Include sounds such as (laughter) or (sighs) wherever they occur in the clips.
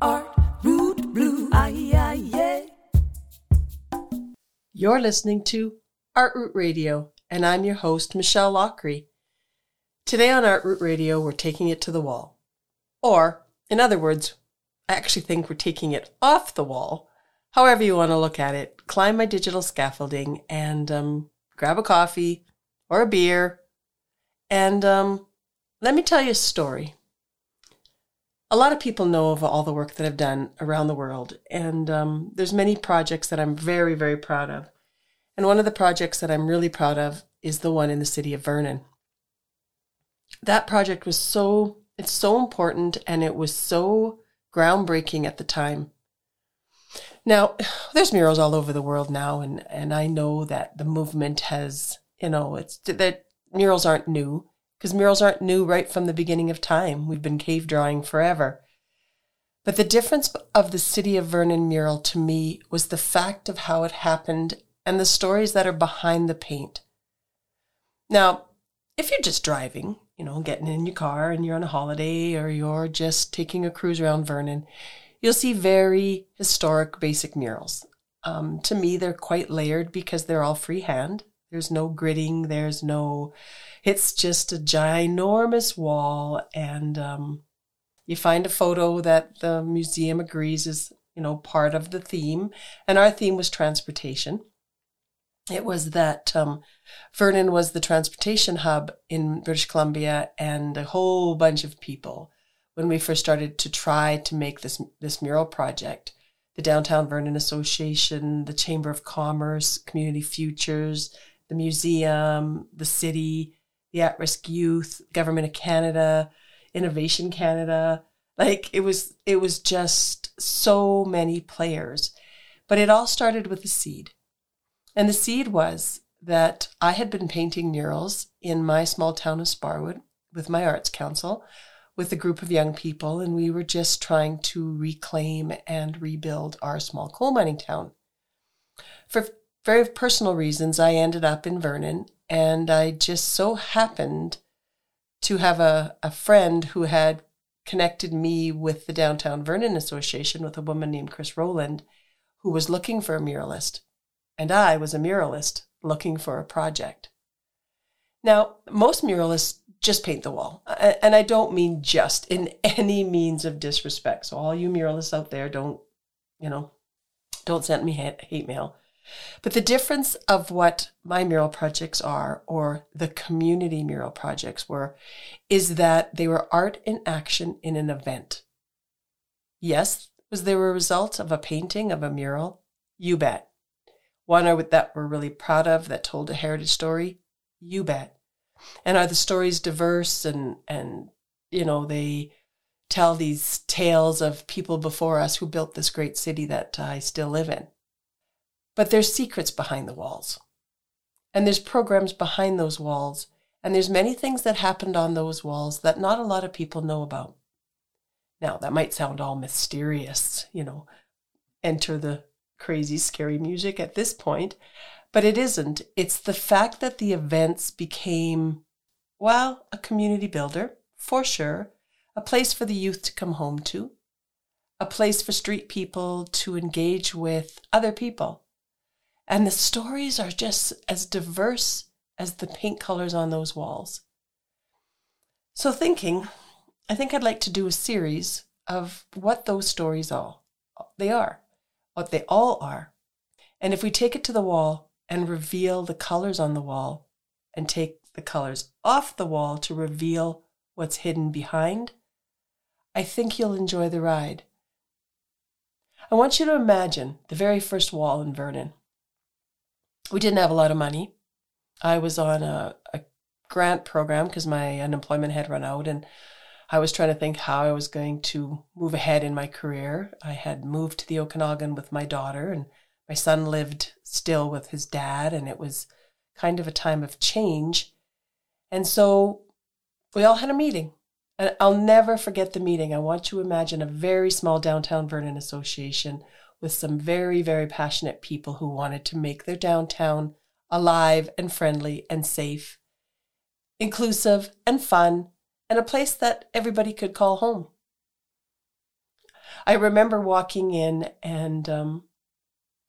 Art, root, blue. You're listening to Art Root Radio, and I'm your host, Michelle Loughery. Today on Art Root Radio, we're taking it to the wall. Or, in other words, I actually think we're taking it off the wall. However, you want to look at it, climb my digital scaffolding and um, grab a coffee or a beer. And um, let me tell you a story. A lot of people know of all the work that I've done around the world, and um, there's many projects that I'm very, very proud of. And one of the projects that I'm really proud of is the one in the city of Vernon. That project was so it's so important and it was so groundbreaking at the time. Now, (sighs) there's murals all over the world now, and, and I know that the movement has, you know, it's that murals aren't new because murals aren't new right from the beginning of time. We've been cave drawing forever. But the difference of the City of Vernon mural to me was the fact of how it happened and the stories that are behind the paint. Now, if you're just driving, you know, getting in your car and you're on a holiday or you're just taking a cruise around Vernon, you'll see very historic basic murals. Um, to me, they're quite layered because they're all freehand. There's no gridding. There's no, it's just a ginormous wall. And um, you find a photo that the museum agrees is, you know, part of the theme. And our theme was transportation. It was that um, Vernon was the transportation hub in British Columbia, and a whole bunch of people when we first started to try to make this this mural project. The Downtown Vernon Association, the Chamber of Commerce, Community Futures, the museum, the city, the at risk youth, Government of Canada, Innovation Canada. Like it was it was just so many players. But it all started with a seed. And the seed was that I had been painting murals in my small town of Sparwood with my arts council with a group of young people, and we were just trying to reclaim and rebuild our small coal mining town. For very personal reasons, I ended up in Vernon, and I just so happened to have a, a friend who had connected me with the Downtown Vernon Association with a woman named Chris Rowland, who was looking for a muralist. And I was a muralist looking for a project. Now, most muralists just paint the wall. And I don't mean just in (laughs) any means of disrespect. So all you muralists out there don't, you know, don't send me hate mail. But the difference of what my mural projects are or the community mural projects were is that they were art in action in an event. Yes, was there a result of a painting of a mural? You bet. One that we're really proud of that told a heritage story? You bet. And are the stories diverse and, and, you know, they tell these tales of people before us who built this great city that I still live in? But there's secrets behind the walls. And there's programs behind those walls. And there's many things that happened on those walls that not a lot of people know about. Now, that might sound all mysterious, you know, enter the crazy, scary music at this point, but it isn't. It's the fact that the events became, well, a community builder, for sure, a place for the youth to come home to, a place for street people to engage with other people. And the stories are just as diverse as the paint colors on those walls. So, thinking, I think I'd like to do a series of what those stories all they are what they all are. And if we take it to the wall and reveal the colors on the wall and take the colors off the wall to reveal what's hidden behind, I think you'll enjoy the ride. I want you to imagine the very first wall in Vernon. We didn't have a lot of money. I was on a, a grant program because my unemployment had run out and I was trying to think how I was going to move ahead in my career. I had moved to the Okanagan with my daughter, and my son lived still with his dad, and it was kind of a time of change. And so we all had a meeting. And I'll never forget the meeting. I want you to imagine a very small downtown Vernon association with some very, very passionate people who wanted to make their downtown alive and friendly and safe, inclusive and fun and a place that everybody could call home. I remember walking in and um,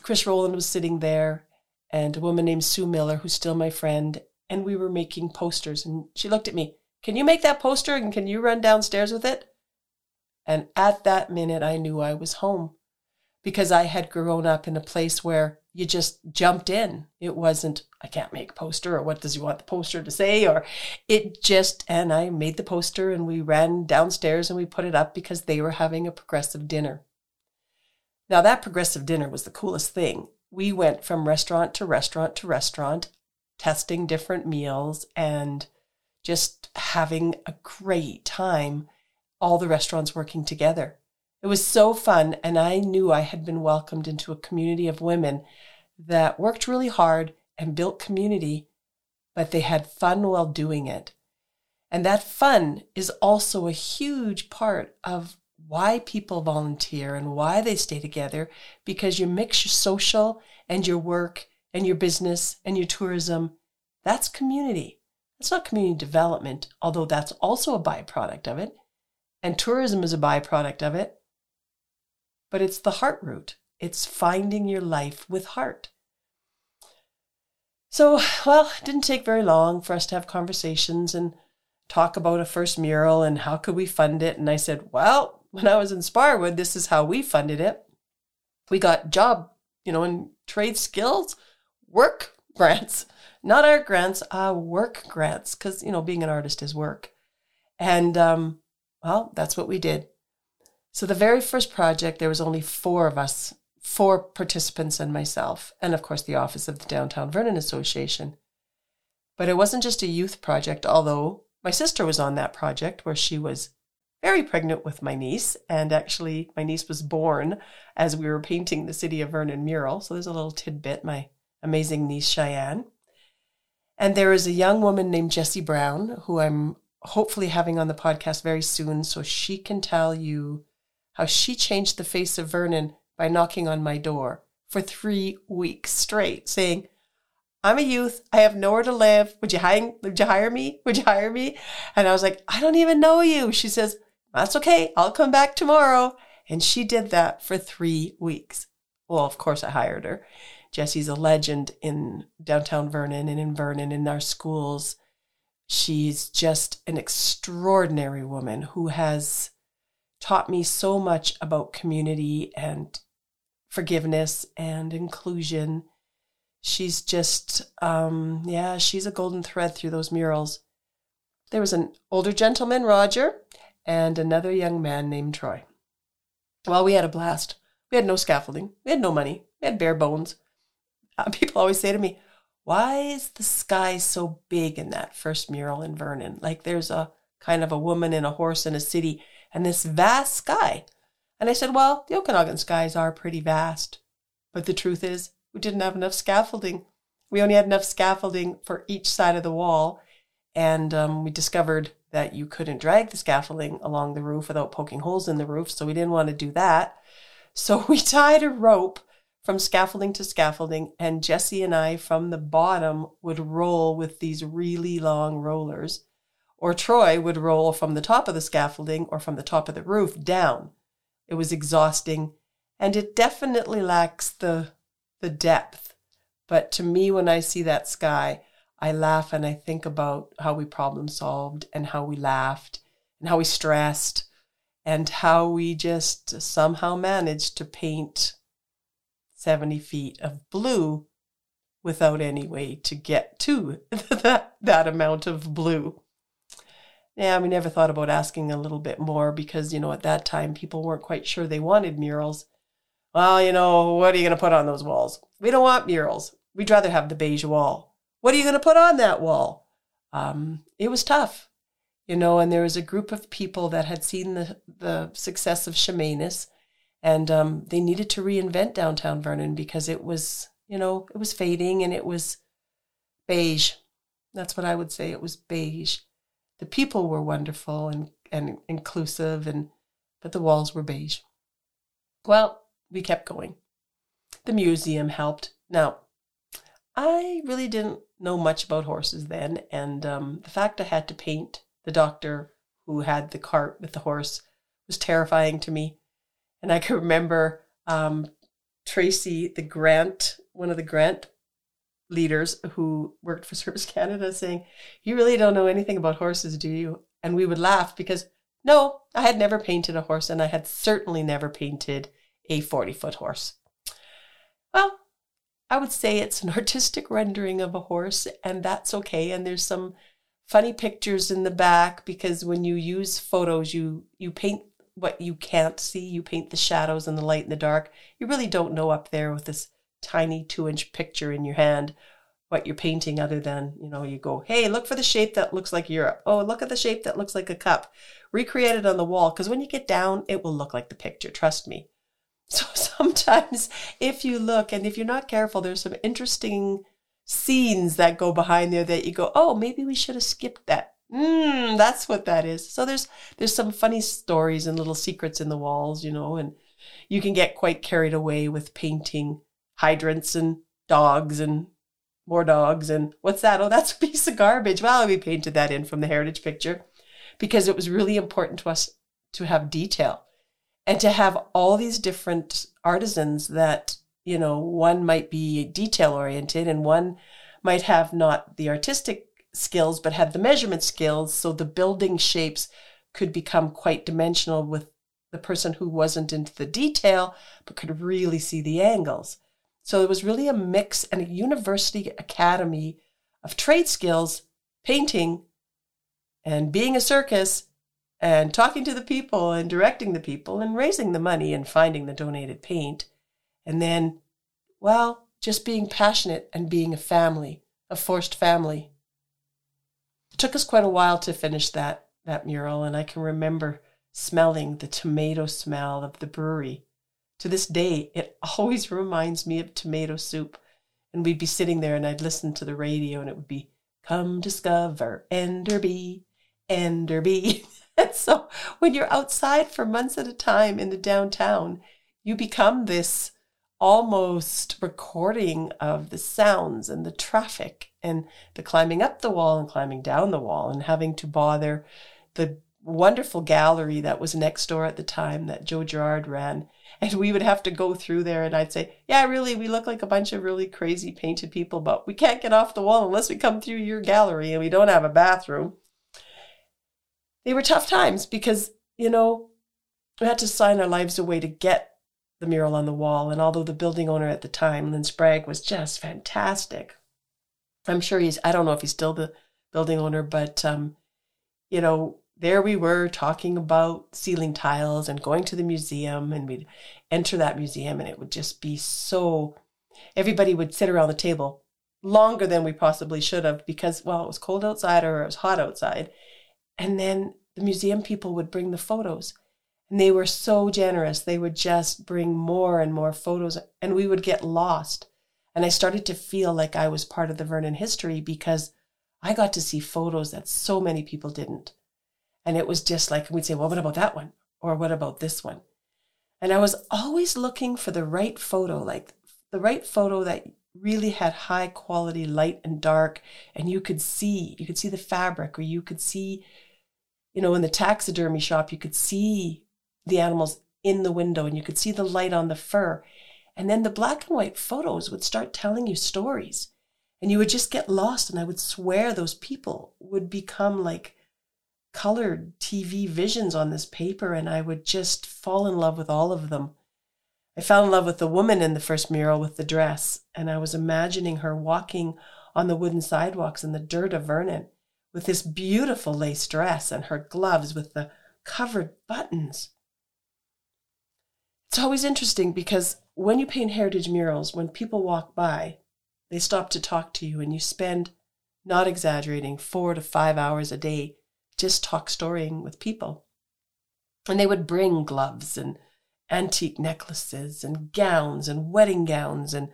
Chris Rowland was sitting there and a woman named Sue Miller, who's still my friend, and we were making posters. And she looked at me, Can you make that poster and can you run downstairs with it? And at that minute, I knew I was home because I had grown up in a place where you just jumped in. It wasn't, I can't make a poster, or what does you want the poster to say? Or it just, and I made the poster and we ran downstairs and we put it up because they were having a progressive dinner. Now, that progressive dinner was the coolest thing. We went from restaurant to restaurant to restaurant, testing different meals and just having a great time, all the restaurants working together. It was so fun, and I knew I had been welcomed into a community of women that worked really hard and built community, but they had fun while doing it. And that fun is also a huge part of why people volunteer and why they stay together because you mix your social and your work and your business and your tourism. That's community. That's not community development, although that's also a byproduct of it. And tourism is a byproduct of it but it's the heart root. It's finding your life with heart. So, well, it didn't take very long for us to have conversations and talk about a first mural and how could we fund it. And I said, well, when I was in Sparwood, this is how we funded it. We got job, you know, and trade skills, work grants, not art grants, uh, work grants, because, you know, being an artist is work. And, um, well, that's what we did. So the very first project, there was only four of us, four participants and myself, and of course the office of the Downtown Vernon Association. But it wasn't just a youth project, although my sister was on that project where she was very pregnant with my niece. And actually, my niece was born as we were painting the City of Vernon mural. So there's a little tidbit, my amazing niece, Cheyenne. And there is a young woman named Jessie Brown, who I'm hopefully having on the podcast very soon, so she can tell you how she changed the face of Vernon by knocking on my door for three weeks straight, saying, I'm a youth. I have nowhere to live. Would you hire, would you hire me? Would you hire me? And I was like, I don't even know you. She says, That's okay. I'll come back tomorrow. And she did that for three weeks. Well, of course, I hired her. Jessie's a legend in downtown Vernon and in Vernon in our schools. She's just an extraordinary woman who has taught me so much about community and forgiveness and inclusion. She's just, um, yeah, she's a golden thread through those murals. There was an older gentleman, Roger, and another young man named Troy. Well, we had a blast. We had no scaffolding. We had no money. We had bare bones. Uh, (laughs) people always say to me, why is the sky so big in that first mural in Vernon? Like there's a kind of a woman and a horse in a city and this vast sky. And I said, Well, the Okanagan skies are pretty vast. But the truth is, we didn't have enough scaffolding. We only had enough scaffolding for each side of the wall. And um, we discovered that you couldn't drag the scaffolding along the roof without poking holes in the roof. So we didn't want to do that. So (laughs) we tied a rope from scaffolding to scaffolding, and Jesse and I from the bottom would roll with these really long rollers or Troy would roll from the top of the scaffolding or from the top of the roof down. It was exhausting and it definitely lacks the the depth. But to me when I see that sky, I laugh and I think about how we problem solved and how we laughed and how we stressed and how we just somehow managed to paint 70 feet of blue without any way to get to (laughs) that, that amount of blue yeah, we never thought about asking a little bit more because, you know, at that time people weren't quite sure they wanted murals. Well, you know, what are you going to put on those walls? We don't want murals. We'd rather have the beige wall. What are you going to put on that wall? Um, it was tough, you know, and there was a group of people that had seen the, the success of Chemainus and um, they needed to reinvent downtown Vernon because it was, you know, it was fading and it was beige. That's what I would say. It was beige the people were wonderful and, and inclusive and but the walls were beige. Well, we kept going. The museum helped. Now, I really didn't know much about horses then, and um, the fact I had to paint the doctor who had the cart with the horse was terrifying to me. And I can remember um, Tracy, the grant, one of the grant leaders who worked for (laughs) Service Canada, saying, You really don't know anything about horses, do you? And we would laugh because no, I had never painted a horse and I had certainly never painted a 40 foot horse. Well, I would say it's an (laughs) artistic rendering of a horse, and that's okay. And there's some funny pictures in the back because when you use photos, you you paint what you can't see. You paint the shadows and the light and the dark. You really don't know up there with this tiny two inch picture in your hand what you're painting other than, you know, you go, hey, look for the shape that looks like Europe. Oh, look at the shape that looks like a cup. Recreate it on the wall because when you get down, it will look like the picture. Trust me. (laughs) So sometimes if you look and if you're not careful, there's some interesting scenes that go behind there that you go, oh, maybe we should have skipped that. Mm, that's what that is. So there's there's some funny stories and little secrets in the walls, you know, and you can get quite carried away with painting hydrants and dogs and more dogs and what's that? Oh, that's a piece of garbage. Well, we painted that in from the heritage picture because it was really important to us to have detail and to have all these different artisans that, you know, one might be detail oriented and one might have not the artistic skills but had the measurement skills so the building shapes could become quite dimensional with the person who wasn't into the detail but could really see the angles. So it was really a mix and a university academy of trade skills, painting, and being a circus, and talking to the people and directing the people and raising the money and finding the donated paint. And then, well, just being passionate and being a family, a forced family. It took us quite a while to finish that, that mural, and I can remember smelling the tomato smell of the brewery to this day, it always (laughs) reminds me of tomato soup. And we'd be sitting there and I'd listen to the radio and it would be, Come discover Enderby, Enderby. (laughs) and so when you're outside for months at a time in the downtown, you become this almost recording of the sounds and the traffic and the climbing up the wall and climbing down the wall and having to bother the wonderful gallery that was next door at the time that Joe Gerard ran (laughs) and we would have to go through there and I'd say, Yeah, really, we look like a bunch of really crazy painted people, but we can't get off the wall unless we come through your gallery and we don't have a bathroom. They were tough times because, you know, we had to sign our lives away to get the mural on the wall. And although the building owner at the time, Lynn Sprague, was just fantastic, I'm sure he's, I don't know if he's still the building owner, but, um, you know, there we were talking about ceiling tiles and going to the museum and we'd enter that museum and it would just be so everybody would sit around the table longer than we possibly should have because well it was cold outside or it was hot outside. And then the museum people would bring the photos and they were so generous. They would just bring more and more photos and we would get lost. And i started to feel like i was part of the vernon history because i got to see photos that so many people didn't and it was just like, we'd say, well, what about that one? Or what about this one? And I was always looking for the right photo, like the right photo that really had high quality light and dark. And you could see, you could see the fabric, or you could see, you know, in the taxidermy shop, you could see the animals in the window and you could see the light on the fur. And then the black and white photos would start telling you stories. And you would just get lost. And I would swear those people would become like colored TV visions on this paper, and I would just fall in love with all of them. I fell in love with the woman in the first mural with the dress, and I was imagining her walking on the wooden sidewalks in the dirt of Vernon with this beautiful lace dress and her gloves with the covered buttons. It's always interesting because when you paint heritage murals, when people walk by, they stop to talk to you, and you spend, not exaggerating, four to five hours a day just talk storying with people. And they would bring gloves and antique necklaces and gowns and wedding gowns and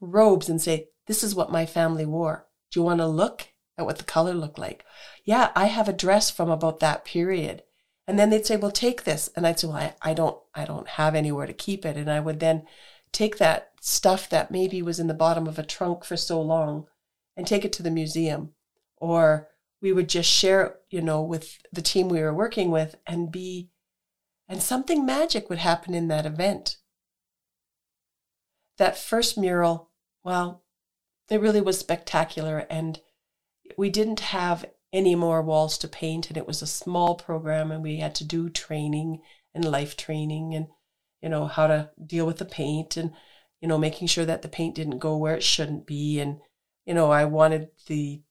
robes and say, This is what my family wore. Do you want to look at what the color looked like? Yeah, I have a dress from about that period. And then they'd say, Well, take this. And I'd say, Well, I, I don't I don't have anywhere to keep it. And I would then take that stuff that maybe was in the bottom of a trunk for so long and take it to the museum or we would just share, you know, with the team we were working with and be And something magic would happen in that event. That first mural, well, it really was spectacular. And we didn't have any more walls to paint, and it was a small program, and we had to do training and life training and, you know, how to deal with the paint and, you know, making sure that the paint didn't go where it shouldn't be. And, you know, I wanted the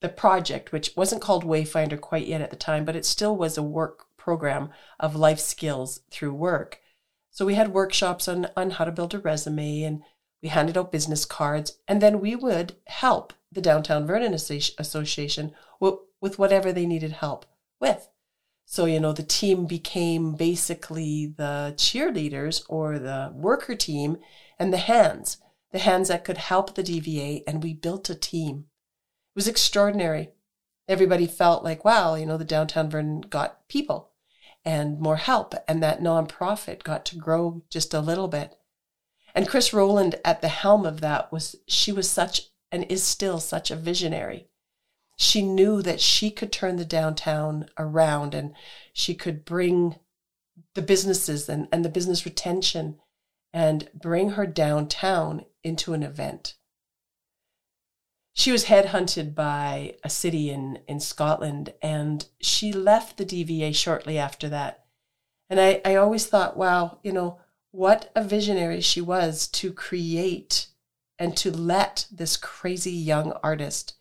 the project, which wasn't called Wayfinder quite yet at the time, but it still was a work program of life skills through work. So we had workshops on, on how to build a resume and we handed out business cards and then we would help the Downtown Vernon Association with, whatever they needed help with. So, you know, the team became basically the cheerleaders or the worker team and the hands, the hands that could help the DVA, and we built a team was extraordinary. Everybody felt like, wow, you know, the downtown Vernon got people and more help, and that nonprofit got to grow just a little bit. And Chris Rowland at the helm of that was, she was such and is still such a visionary. She knew that she could turn the downtown around and she could bring the businesses and, and the business retention and bring her downtown into an event she was headhunted by a city in, in Scotland and she left the DVA shortly after that. And I, I always thought, wow, you know, what a visionary she was to create and to let this crazy young artist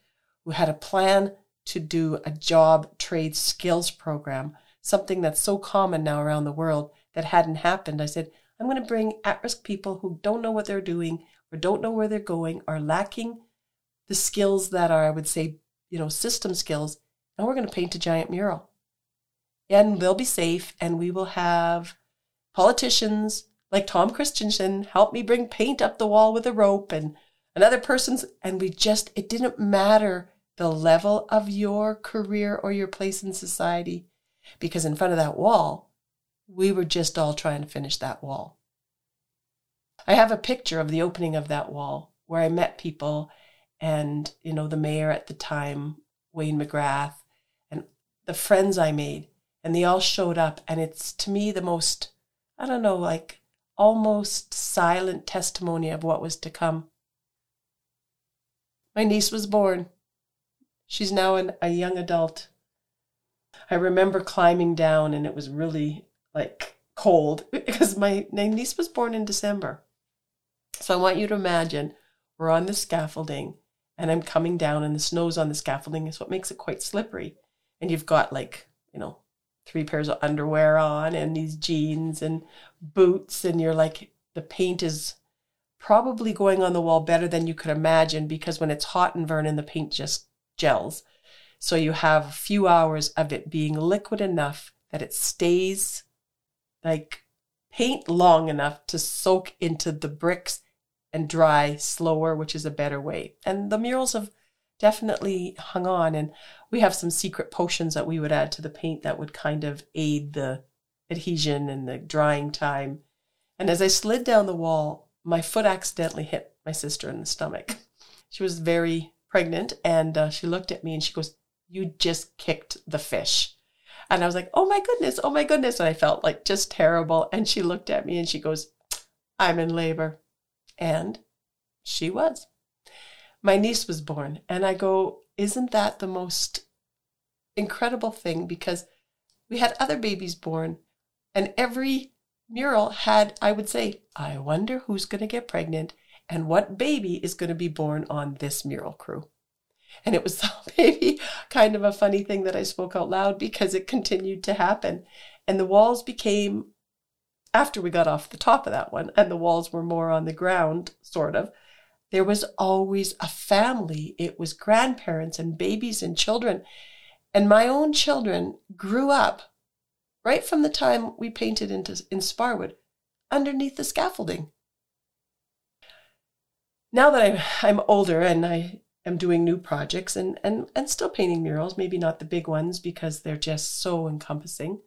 who had a plan to do a job trade skills program, something that's so common now around the world that hadn't happened. I said, I'm going to bring at risk people who don't know what they're doing or don't know where they're going, or lacking the skills that are, I would say, you know, system skills, and we're going to paint a giant mural. And they'll be safe, and we will have politicians like Tom Christensen help me bring paint up the wall with a rope, and another person's, and we just, it didn't matter the level of your career or your place in society, because in front of that wall, we were just all trying to finish that wall. I have a picture of the opening of that wall where I met people and you know the mayor at the time wayne mcgrath and the friends i made and they all showed up and it's to me the most i don't know like almost silent testimony of what was to come. My niece was born. She's now an, a young adult. I remember climbing down and it was really like cold (laughs) because my, my niece was born in december. So i want you to imagine we're on the scaffolding and I'm coming down and the snow's on the scaffolding is what makes it quite slippery. And you've got like, you know, three pairs of underwear on and these jeans and boots and you're like the paint is probably going on the wall better than you could imagine because when it's hot in Vernon the paint just gels. So you have a few hours of it being liquid enough that it stays like paint long enough to soak into the bricks and dry slower, which is a better way. And the murals have definitely hung on. And we have some secret potions that we would add to the paint that would kind of aid the adhesion and the drying time. And as I slid down the wall, my foot accidentally hit my sister in the stomach. She was very pregnant and uh, she looked at me and she goes, You just kicked the fish. And I was like, Oh my goodness, oh my goodness. And I felt like just terrible. And she looked at me and she goes, I'm in labor. And she was. My niece was born. And I go, Isn't that the most incredible thing? Because we had other babies born, and every mural had, I would say, I wonder who's going to get pregnant and what baby is going to be born on this mural crew. And it was (laughs) maybe kind of a funny thing that I spoke out loud because it continued to happen. And the walls became after we got off the top of that one and the walls were more on the ground, sort of, there was always a family. It was grandparents and babies and children. And my own children grew up right from the time we painted into, in Sparwood underneath the scaffolding. Now that I'm, I'm older and I am doing new projects and, and, and still painting murals, maybe not the big ones because they're just so encompassing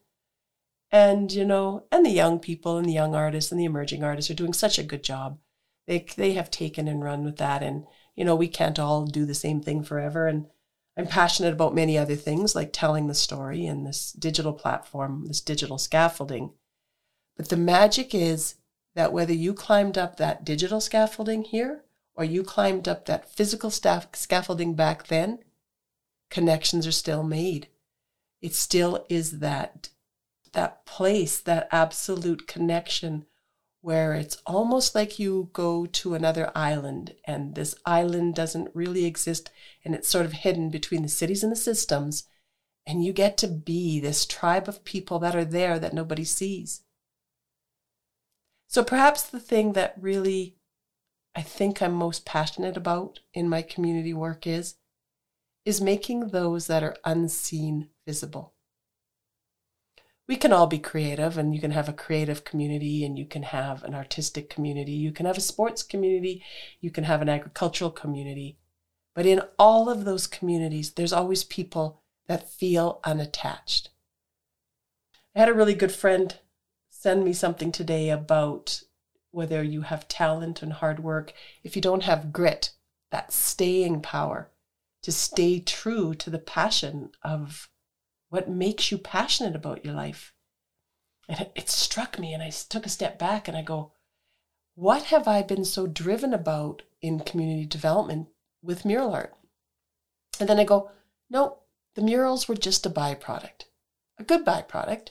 and you know and the young people and the young artists and the emerging artists are doing such a good job. They they have taken and run with that. And you know we can't all do the same thing forever. And i'm passionate about many other things like telling the story and this digital platform this digital scaffolding. But the magic is that whether you climbed up that digital scaffolding here or you climbed up that physical scaffolding back then, connections are still made. It still is that that place, that absolute connection where it's almost like you go to another island and this island doesn't really exist and it's sort of hidden between the cities and the systems and you get to be this tribe of people that are there that nobody sees. So perhaps the thing that really I think I'm most passionate about in my community work is is making those that are unseen visible. We can all be creative and you can have a creative community and you can have an artistic community, you can have a sports community, you can have an agricultural community. But in all of those communities, there's always people that feel unattached. I had a really good friend send me something today about whether you have talent and hard work, if you don't have grit, that staying power to stay true to the passion of what makes you passionate about your life. And it, struck me, and I took a step back and I go, what have I been so driven about in community development with mural art? And then I go, no, the murals were just a byproduct, a good byproduct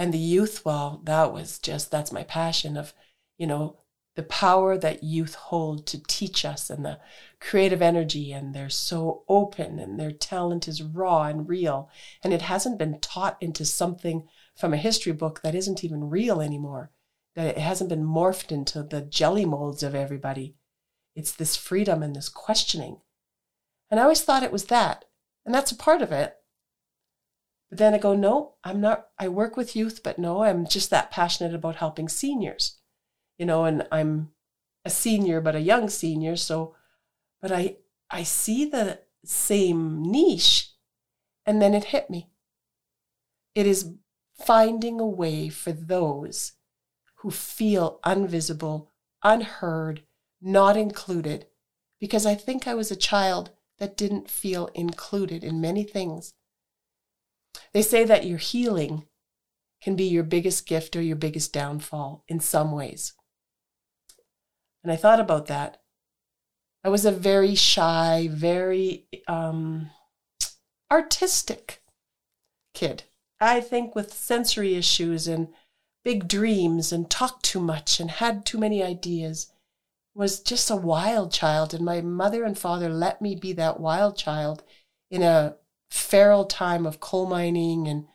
and the youth well that was just that's my passion of you know the power that youth hold to teach us and the creative energy and they're so open and their talent is raw and real. And it hasn't been taught into something from a history book that isn't even real anymore that it hasn't been morphed into the jelly molds of everybody. It's this freedom and this questioning. And i always thought it was that and that's a part of it. But then I go, no, I'm not, I work with youth, but no, I'm just that passionate about helping seniors, you know, and I'm a senior, but a young senior. So, but I, I see the same niche and then it hit me. It is finding a way for those who feel invisible, unheard, not included, because I think I was a child that didn't feel included in many things. They say that your healing can be your biggest gift or your biggest downfall in some ways. And I thought about that. I was a very shy, very um, artistic kid. I think with sensory issues and big dreams and talked too much and had too many ideas. Was just a wild child, and my mother and father let me be that wild child in a feral time of coal mining and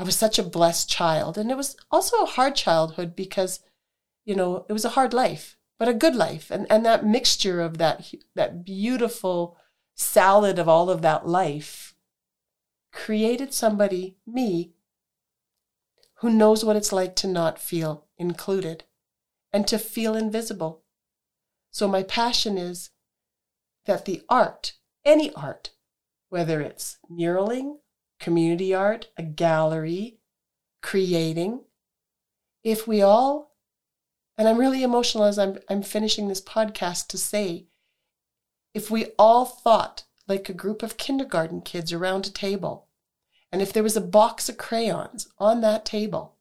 I was such a blessed child. And it was also a hard childhood because, you know, it was a hard life, but a good life. And, and that mixture of that, that beautiful salad of all of that life created somebody, me, who knows what it's like to not feel included and to feel invisible. So my passion is that the art, any art, whether it's muraling, community art, a gallery, creating, if we all, and I'm really emotional as I'm, I'm finishing this podcast to say, if we all thought like a group of kindergarten kids around a table, and if there was a box of crayons on that table,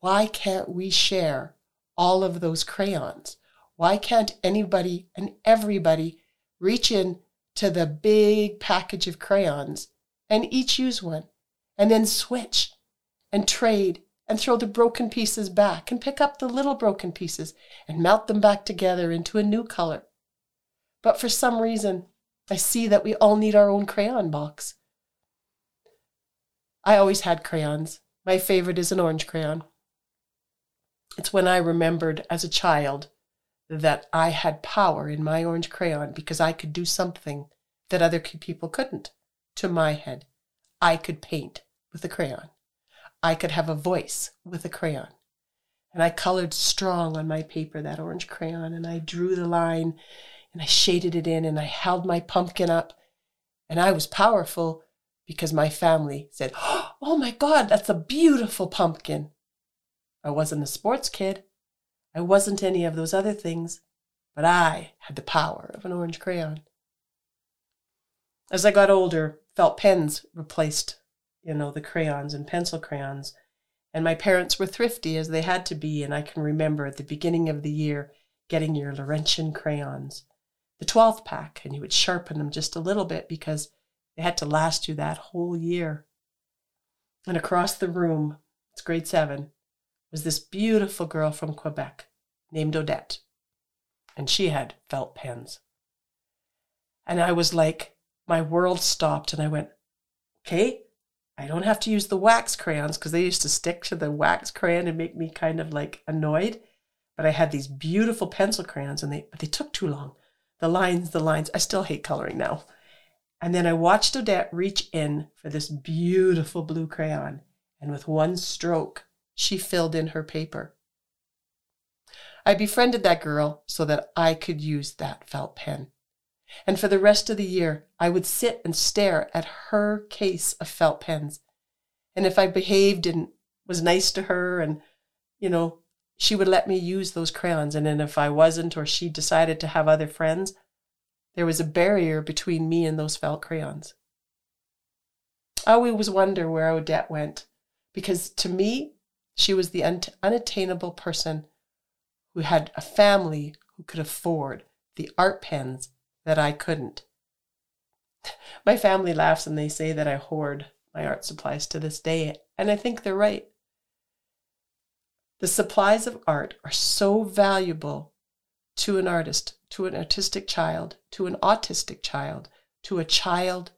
why can't we share all of those crayons? Why can't anybody and everybody reach in to the big package of crayons and each use one and then switch and trade and throw the broken pieces back and pick up the little broken pieces and melt them back together into a new color. But for some reason, I see that we all need our own crayon box. I always had crayons. My favorite is an orange crayon. It's when I remembered as a child that I had power in my orange crayon because I could do something that other people couldn't. To my head, I could paint with a crayon. I could have a voice with a crayon. And I colored strong on my paper that orange crayon and I drew the line and I shaded it in and I held my pumpkin up and I was powerful because my family said, (gasps) Oh my God, that's a beautiful pumpkin. I wasn't a sports kid. I wasn't any of those other things, but I had the power of an orange crayon. As I got older, felt pens replaced, you know, the crayons and pencil crayons. And my parents were thrifty as they had to be, and I can remember at the beginning of the year getting your Laurentian crayons, the 12th pack, and you would sharpen them just a little bit because they had to last you that whole year. And across the room, it's grade seven, was this beautiful girl from Quebec named Odette. And she had felt pens. And I was like, my world stopped, and I went, okay, I don't have to use the wax crayons because they used to stick to the wax crayon and make me kind of like annoyed. But I had these beautiful pencil crayons, and they but they took too long. The lines, the lines. I still hate coloring now. And then I watched Odette reach in for this beautiful blue crayon, and with one stroke, she filled in her paper. I befriended that girl so that I could use that felt pen. And for the rest of the year, I would sit and stare at her case of felt pens. And if I behaved and was nice to her and, you know, she would let me use those crayons. And then if I wasn't or she decided to have other friends, there was a barrier between me and those felt crayons. I always wonder where Odette went because to me, she was the un- unattainable person who had a family who could afford the art pens that I couldn't. My family laughs and they say that I hoard my art supplies to this day, and I think they're right. The supplies of art are so valuable to an artist, to an artistic child, to an autistic child, to a child,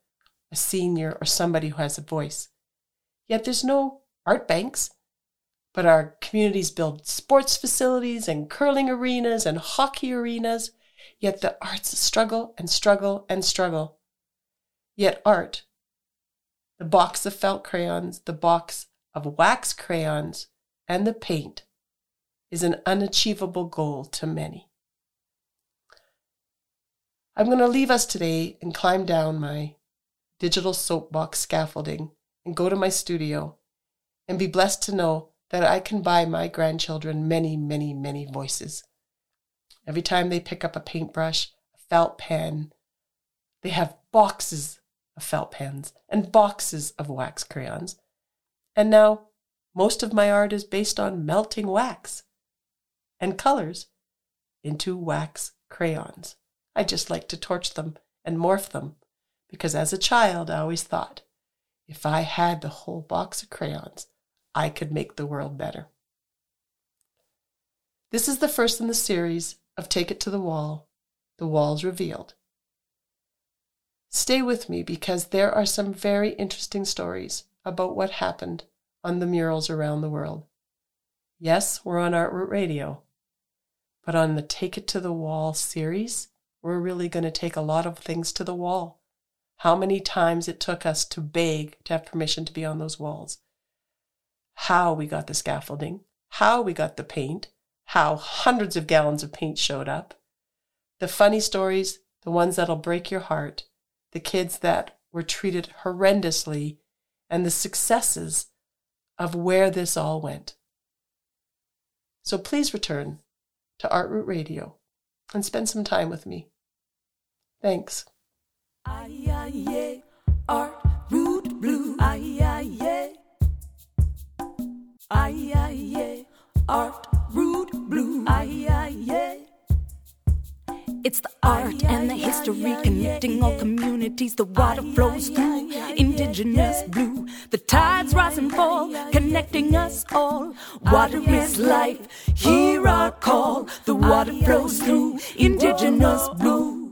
a senior, or somebody who has a voice. Yet there's no art banks, but our communities build sports facilities and curling arenas and hockey arenas Yet the arts struggle and struggle and struggle. Yet art, the box of felt crayons, the box of wax crayons, and the paint is an unachievable goal to many. I'm going to leave us today and climb down my digital soapbox scaffolding and go to my studio and be blessed to know that I can buy my grandchildren many, many, many voices. Every time they pick up a paintbrush, a felt pen, they have boxes of felt pens and boxes of wax crayons. And now most of my art is based on melting wax and colors into wax crayons. I just like to torch them and morph them because as a child I always thought if I had the whole box of crayons, I could make the world better. This is the first in the series of Take It to the Wall, The Walls Revealed. Stay with me because there are some very interesting stories about what happened on the murals around the world. Yes, we're on ArtRoot Radio, but on the Take It to the Wall series, we're really going to take a lot of things to the wall. How many times it took us to beg to have permission to be on those walls. How we got the scaffolding, how we got the paint, how hundreds of gallons of paint showed up, the funny stories, the ones that'll break your heart, the kids that were treated horrendously, and the successes of where this all went. So please return to Artroot Radio and spend some time with me. Thanks. Art Root Blue. Art Blue. It's the art and the history connecting all communities. The water flows through indigenous blue. The tides rise and fall, connecting us all. Water is life. Hear our call. The water flows through indigenous blue.